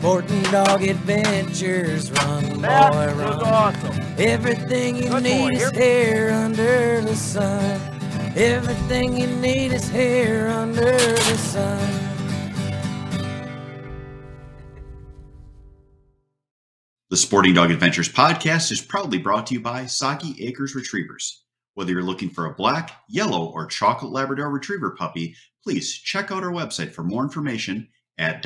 Sporting dog adventures, run, That boy, was run. awesome. Everything you Good need boy, is here. here under the sun. Everything you need is here under the sun. The Sporting Dog Adventures podcast is proudly brought to you by Sagi Acres Retrievers. Whether you're looking for a black, yellow, or chocolate Labrador Retriever puppy, please check out our website for more information at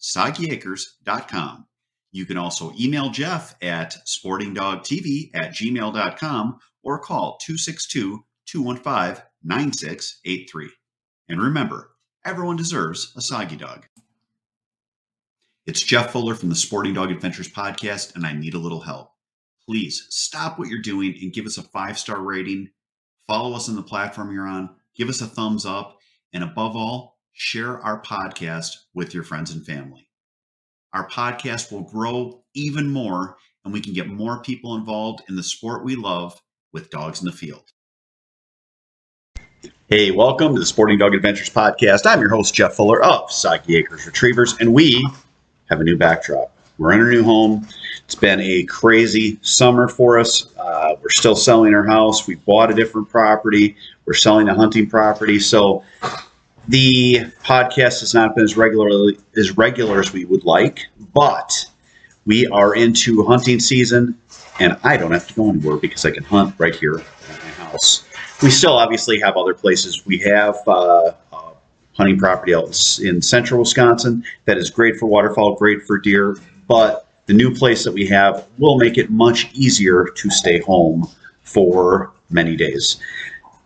www.sagiacres.com. You can also email Jeff at sportingdogtv at gmail.com or call 262 215 9683. And remember, everyone deserves a Sagi dog. It's Jeff Fuller from the Sporting Dog Adventures podcast, and I need a little help. Please stop what you're doing and give us a five star rating. Follow us on the platform you're on, give us a thumbs up, and above all, share our podcast with your friends and family. Our podcast will grow even more, and we can get more people involved in the sport we love with dogs in the field. Hey, welcome to the Sporting Dog Adventures podcast. I'm your host, Jeff Fuller of Sagi Acres Retrievers, and we have a new backdrop. We're in our new home. It's been a crazy summer for us. Uh, we're still selling our house. We bought a different property. We're selling a hunting property. So the podcast has not been as regularly as regular as we would like, but we are into hunting season, and I don't have to go anywhere because I can hunt right here at my house. We still obviously have other places. We have uh, uh, hunting property in, in central Wisconsin that is great for waterfowl, great for deer, but the new place that we have will make it much easier to stay home for many days.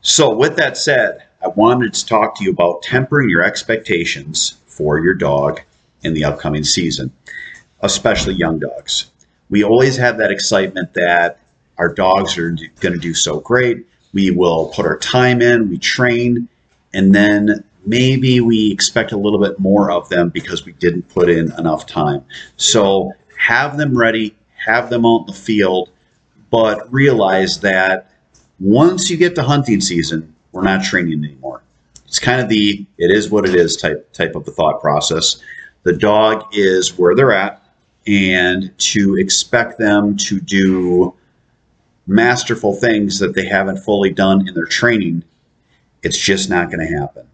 So, with that said, I wanted to talk to you about tempering your expectations for your dog in the upcoming season, especially young dogs. We always have that excitement that our dogs are going to do so great. We will put our time in, we train, and then maybe we expect a little bit more of them because we didn't put in enough time. So have them ready, have them out in the field, but realize that once you get to hunting season, we're not training anymore. It's kind of the it is what it is type type of a thought process. The dog is where they're at, and to expect them to do masterful things that they haven't fully done in their training, it's just not going to happen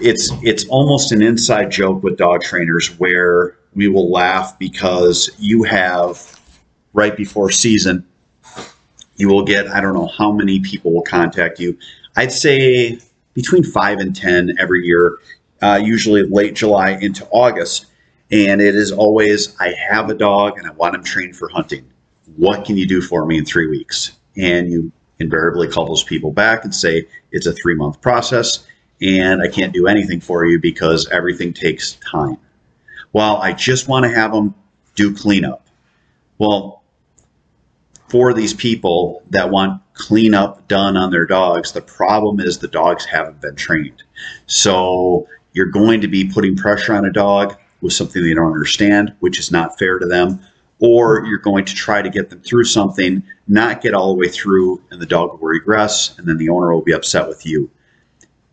it's it's almost an inside joke with dog trainers where we will laugh because you have right before season you will get i don't know how many people will contact you i'd say between five and ten every year uh, usually late july into august and it is always i have a dog and i want him trained for hunting what can you do for me in three weeks and you invariably call those people back and say it's a three month process and I can't do anything for you because everything takes time. Well, I just want to have them do cleanup. Well, for these people that want cleanup done on their dogs, the problem is the dogs haven't been trained. So you're going to be putting pressure on a dog with something they don't understand, which is not fair to them. Or you're going to try to get them through something, not get all the way through, and the dog will regress, and then the owner will be upset with you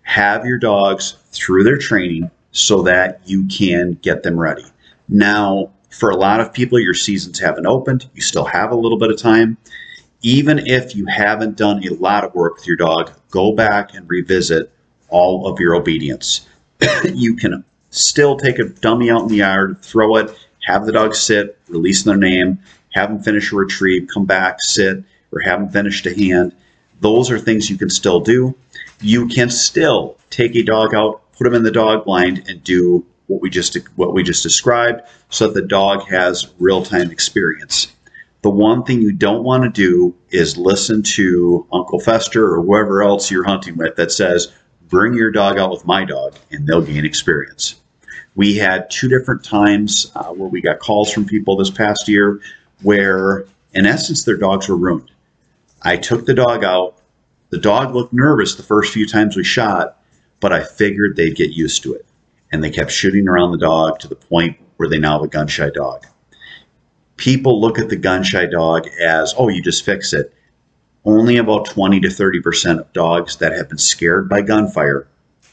have your dogs through their training so that you can get them ready. Now, for a lot of people, your seasons haven't opened. You still have a little bit of time. Even if you haven't done a lot of work with your dog, go back and revisit all of your obedience. you can still take a dummy out in the yard, throw it, have the dog sit, release their name, have them finish a retrieve, come back, sit, or have them finish the hand. Those are things you can still do you can still take a dog out, put them in the dog blind, and do what we just what we just described, so that the dog has real time experience. The one thing you don't want to do is listen to Uncle Fester or whoever else you're hunting with that says, "Bring your dog out with my dog, and they'll gain experience." We had two different times uh, where we got calls from people this past year where, in essence, their dogs were ruined. I took the dog out, the dog looked nervous the first few times we shot, but I figured they'd get used to it. And they kept shooting around the dog to the point where they now have a gun shy dog. People look at the gun shy dog as, oh, you just fix it. Only about 20 to 30% of dogs that have been scared by gunfire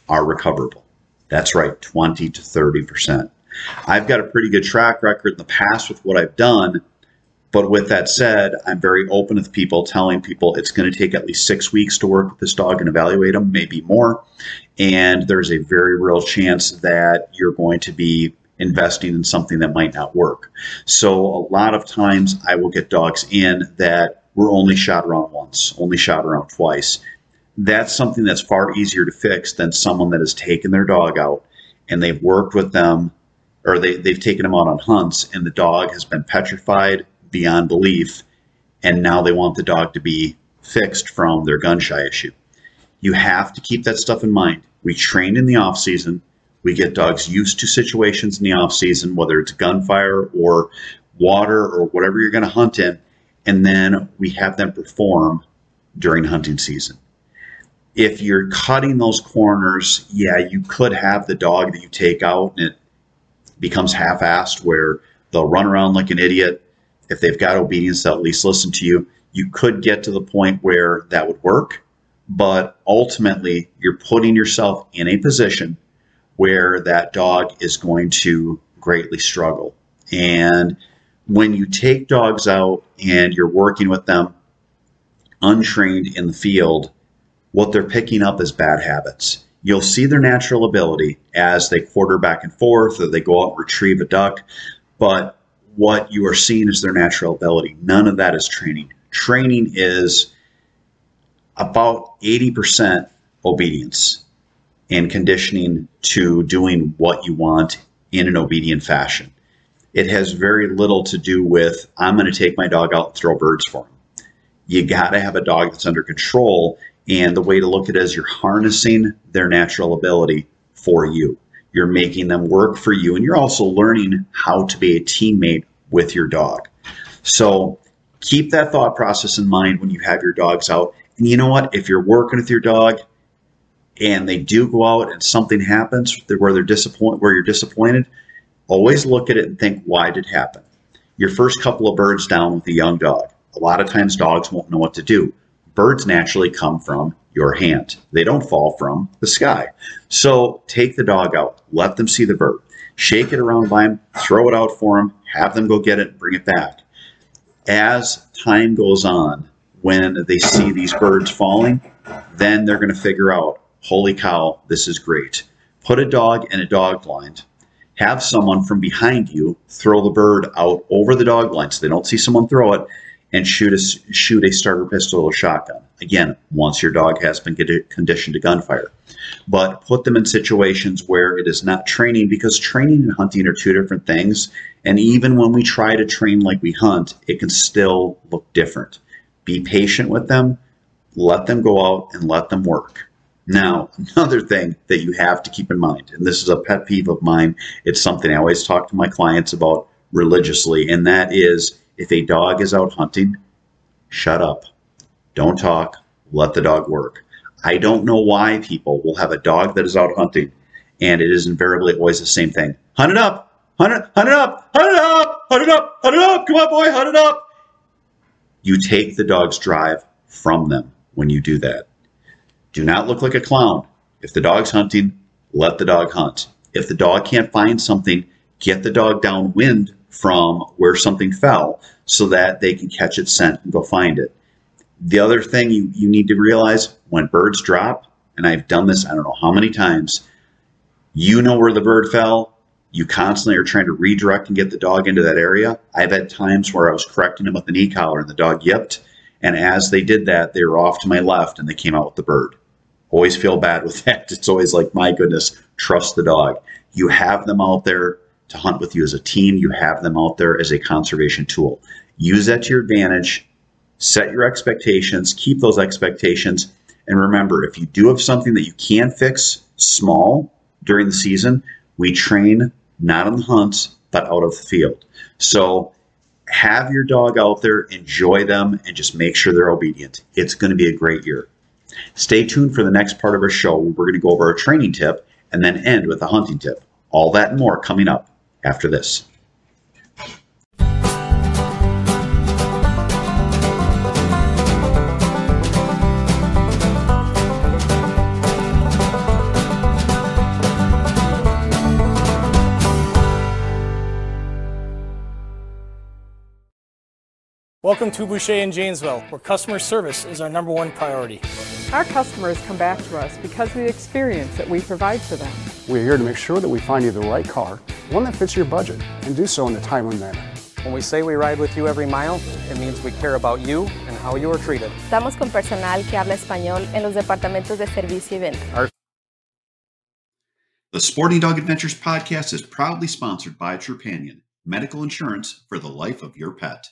are recoverable. That's right, 20 to 30%. I've got a pretty good track record in the past with what I've done. But with that said, I'm very open with people, telling people it's going to take at least six weeks to work with this dog and evaluate them, maybe more. And there's a very real chance that you're going to be investing in something that might not work. So a lot of times I will get dogs in that were only shot around once, only shot around twice. That's something that's far easier to fix than someone that has taken their dog out and they've worked with them or they, they've taken them out on hunts and the dog has been petrified beyond belief and now they want the dog to be fixed from their gun shy issue. You have to keep that stuff in mind. We train in the off season. We get dogs used to situations in the off season, whether it's gunfire or water or whatever you're going to hunt in, and then we have them perform during hunting season. If you're cutting those corners, yeah, you could have the dog that you take out and it becomes half-assed where they'll run around like an idiot. If they've got obedience, they'll at least listen to you. You could get to the point where that would work, but ultimately you're putting yourself in a position where that dog is going to greatly struggle. And when you take dogs out and you're working with them untrained in the field, what they're picking up is bad habits. You'll see their natural ability as they quarter back and forth or they go out and retrieve a duck, but what you are seeing is their natural ability. None of that is training. Training is about 80% obedience and conditioning to doing what you want in an obedient fashion. It has very little to do with, I'm going to take my dog out and throw birds for him. You got to have a dog that's under control. And the way to look at it is you're harnessing their natural ability for you. You're making them work for you. And you're also learning how to be a teammate with your dog. So keep that thought process in mind when you have your dogs out. And you know what? If you're working with your dog and they do go out and something happens where they're disappointed, where you're disappointed, always look at it and think, why did it happen? Your first couple of birds down with a young dog. A lot of times dogs won't know what to do. Birds naturally come from your hand. They don't fall from the sky. So take the dog out, let them see the bird, shake it around by them, throw it out for them, have them go get it, bring it back. As time goes on, when they see these birds falling, then they're going to figure out, holy cow, this is great. Put a dog in a dog blind. Have someone from behind you throw the bird out over the dog blind so they don't see someone throw it and shoot a, shoot a starter pistol or shotgun. Again, once your dog has been conditioned to gunfire. But put them in situations where it is not training because training and hunting are two different things. And even when we try to train like we hunt, it can still look different. Be patient with them, let them go out and let them work. Now, another thing that you have to keep in mind, and this is a pet peeve of mine, it's something I always talk to my clients about religiously, and that is if a dog is out hunting, shut up. Don't talk. Let the dog work. I don't know why people will have a dog that is out hunting and it is invariably always the same thing. Hunt it up. Hunt it, hunt it up. Hunt it up. Hunt it up. Hunt it up. Come on, boy. Hunt it up. You take the dog's drive from them when you do that. Do not look like a clown. If the dog's hunting, let the dog hunt. If the dog can't find something, get the dog downwind from where something fell so that they can catch its scent and go find it. The other thing you, you need to realize when birds drop, and I've done this I don't know how many times, you know where the bird fell. You constantly are trying to redirect and get the dog into that area. I've had times where I was correcting him with an e-collar and the dog yipped. And as they did that, they were off to my left and they came out with the bird. Always feel bad with that. It's always like, my goodness, trust the dog. You have them out there to hunt with you as a team. You have them out there as a conservation tool. Use that to your advantage. Set your expectations, keep those expectations. And remember, if you do have something that you can fix small during the season, we train not on the hunts, but out of the field. So have your dog out there, enjoy them, and just make sure they're obedient. It's going to be a great year. Stay tuned for the next part of our show. We're going to go over a training tip and then end with a hunting tip. All that and more coming up after this. Welcome to Boucher in Janesville, where customer service is our number one priority. Our customers come back to us because of the experience that we provide for them. We're here to make sure that we find you the right car, one that fits your budget, and do so in a timely manner. When we say we ride with you every mile, it means we care about you and how you are treated. Estamos con personal que habla español en los departamentos de servicio y venta. The Sporting Dog Adventures podcast is proudly sponsored by Trupanion, medical insurance for the life of your pet.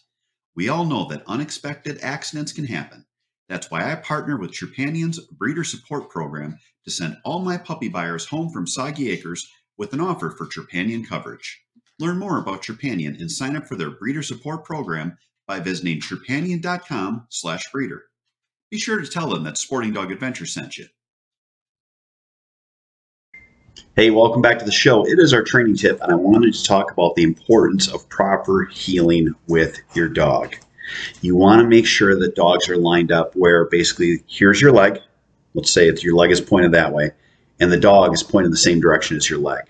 We all know that unexpected accidents can happen. That's why I partner with Trupanion's breeder support program to send all my puppy buyers home from Sagi Acres with an offer for Trupanion coverage. Learn more about Trupanion and sign up for their breeder support program by visiting trupanion.com slash breeder. Be sure to tell them that Sporting Dog Adventure sent you. Hey, welcome back to the show. It is our training tip, and I wanted to talk about the importance of proper heeling with your dog. You want to make sure that dogs are lined up where basically here's your leg. Let's say your leg is pointed that way, and the dog is pointed the same direction as your leg.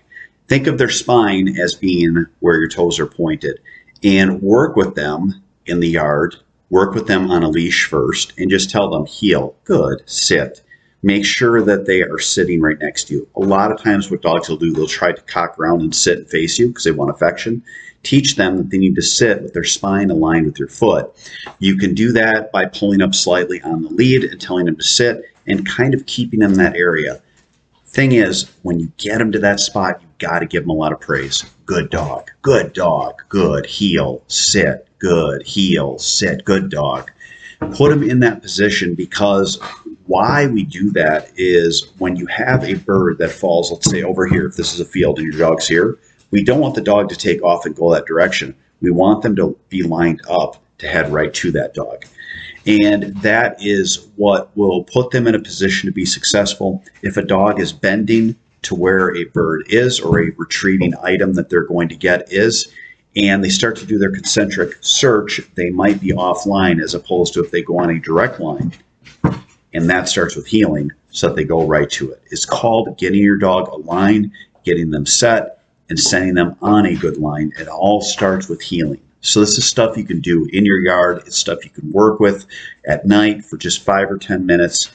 Think of their spine as being where your toes are pointed, and work with them in the yard. Work with them on a leash first, and just tell them heel, good, sit make sure that they are sitting right next to you. A lot of times, what dogs will do, they'll try to cock around and sit and face you because they want affection. Teach them that they need to sit with their spine aligned with your foot. You can do that by pulling up slightly on the lead and telling them to sit and kind of keeping them in that area. Thing is, when you get them to that spot, you've got to give them a lot of praise. Good dog, good dog, good heel, sit, good heel, sit, good dog put them in that position because why we do that is when you have a bird that falls, let's say over here, if this is a field and your dog's here, we don't want the dog to take off and go that direction. We want them to be lined up to head right to that dog. And that is what will put them in a position to be successful. If a dog is bending to where a bird is or a retrieving item that they're going to get is, and they start to do their concentric search, they might be offline as opposed to if they go on a direct line. And that starts with heeling so that they go right to it. It's called getting your dog aligned, getting them set, and sending them on a good line. It all starts with heeling. So this is stuff you can do in your yard. It's stuff you can work with at night for just five or 10 minutes.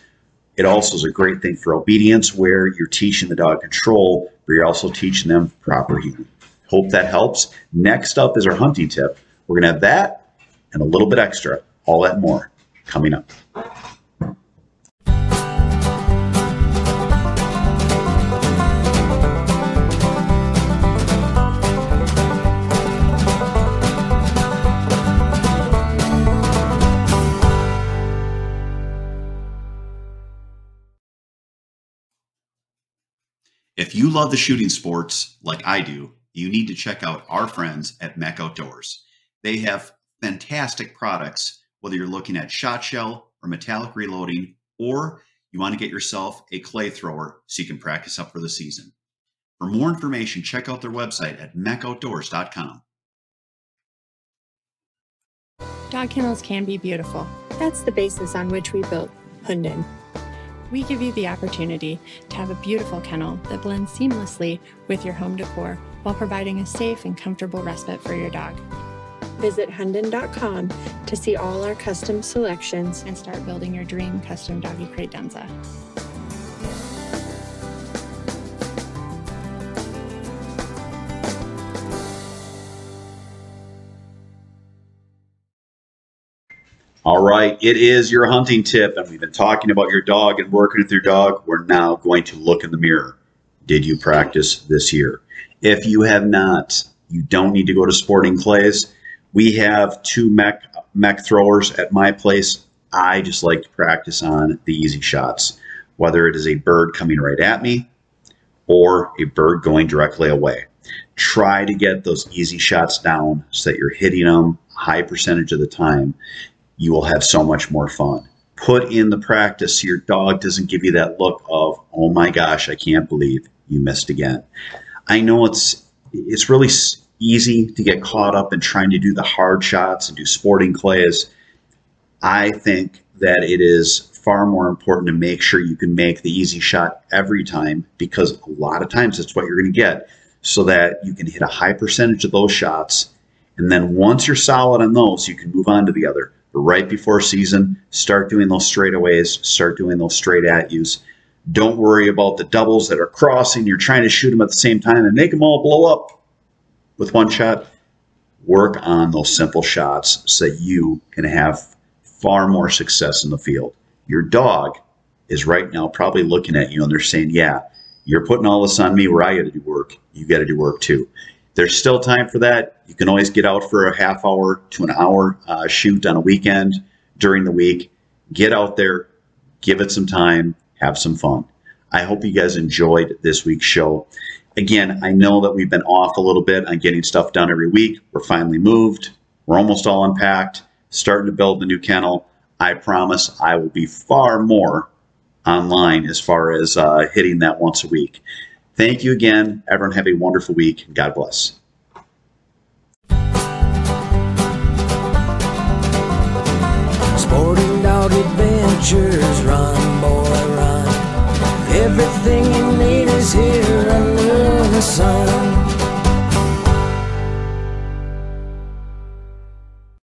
It also is a great thing for obedience where you're teaching the dog control, but you're also teaching them proper heeling. Hope that helps. Next up is our hunting tip. We're going to have that and a little bit extra, all that more coming up. If you love the shooting sports like I do, you need to check out our friends at MEC Outdoors. They have fantastic products, whether you're looking at shot shell or metallic reloading, or you want to get yourself a clay thrower so you can practice up for the season. For more information, check out their website at mecoutdoors.com. Dog kennels can be beautiful. That's the basis on which we built Hunden. We give you the opportunity to have a beautiful kennel that blends seamlessly with your home decor while providing a safe and comfortable respite for your dog. Visit Hunden.com to see all our custom selections and start building your dream custom doggy credenza. All right, it is your hunting tip, and we've been talking about your dog and working with your dog. We're now going to look in the mirror. Did you practice this year? If you have not, you don't need to go to Sporting Clays. We have two MEC MEC throwers at my place. I just like to practice on the easy shots, whether it is a bird coming right at me or a bird going directly away. Try to get those easy shots down so that you're hitting them high percentage of the time you will have so much more fun. Put in the practice so your dog doesn't give you that look of, oh my gosh, I can't believe you missed again. I know it's it's really easy to get caught up in trying to do the hard shots and do sporting clays. I think that it is far more important to make sure you can make the easy shot every time because a lot of times that's what you're going to get so that you can hit a high percentage of those shots And then once you're solid on those, you can move on to the other. Right before season, start doing those straightaways, start doing those straight at yous. Don't worry about the doubles that are crossing. You're trying to shoot them at the same time and make them all blow up with one shot. Work on those simple shots so you can have far more success in the field. Your dog is right now probably looking at you and they're saying, Yeah, you're putting all this on me where I got to do work. You got to do work too. There's still time for that. You can always get out for a half hour to an hour uh, shoot on a weekend during the week. Get out there, give it some time, have some fun. I hope you guys enjoyed this week's show. Again, I know that we've been off a little bit on getting stuff done every week. We're finally moved. We're almost all unpacked, starting to build the new kennel. I promise I will be far more online as far as uh, hitting that once a week. Thank you again. Everyone have a wonderful week. God bless. Sporting dog adventures, run, boy, run. Everything you need is here under the sun.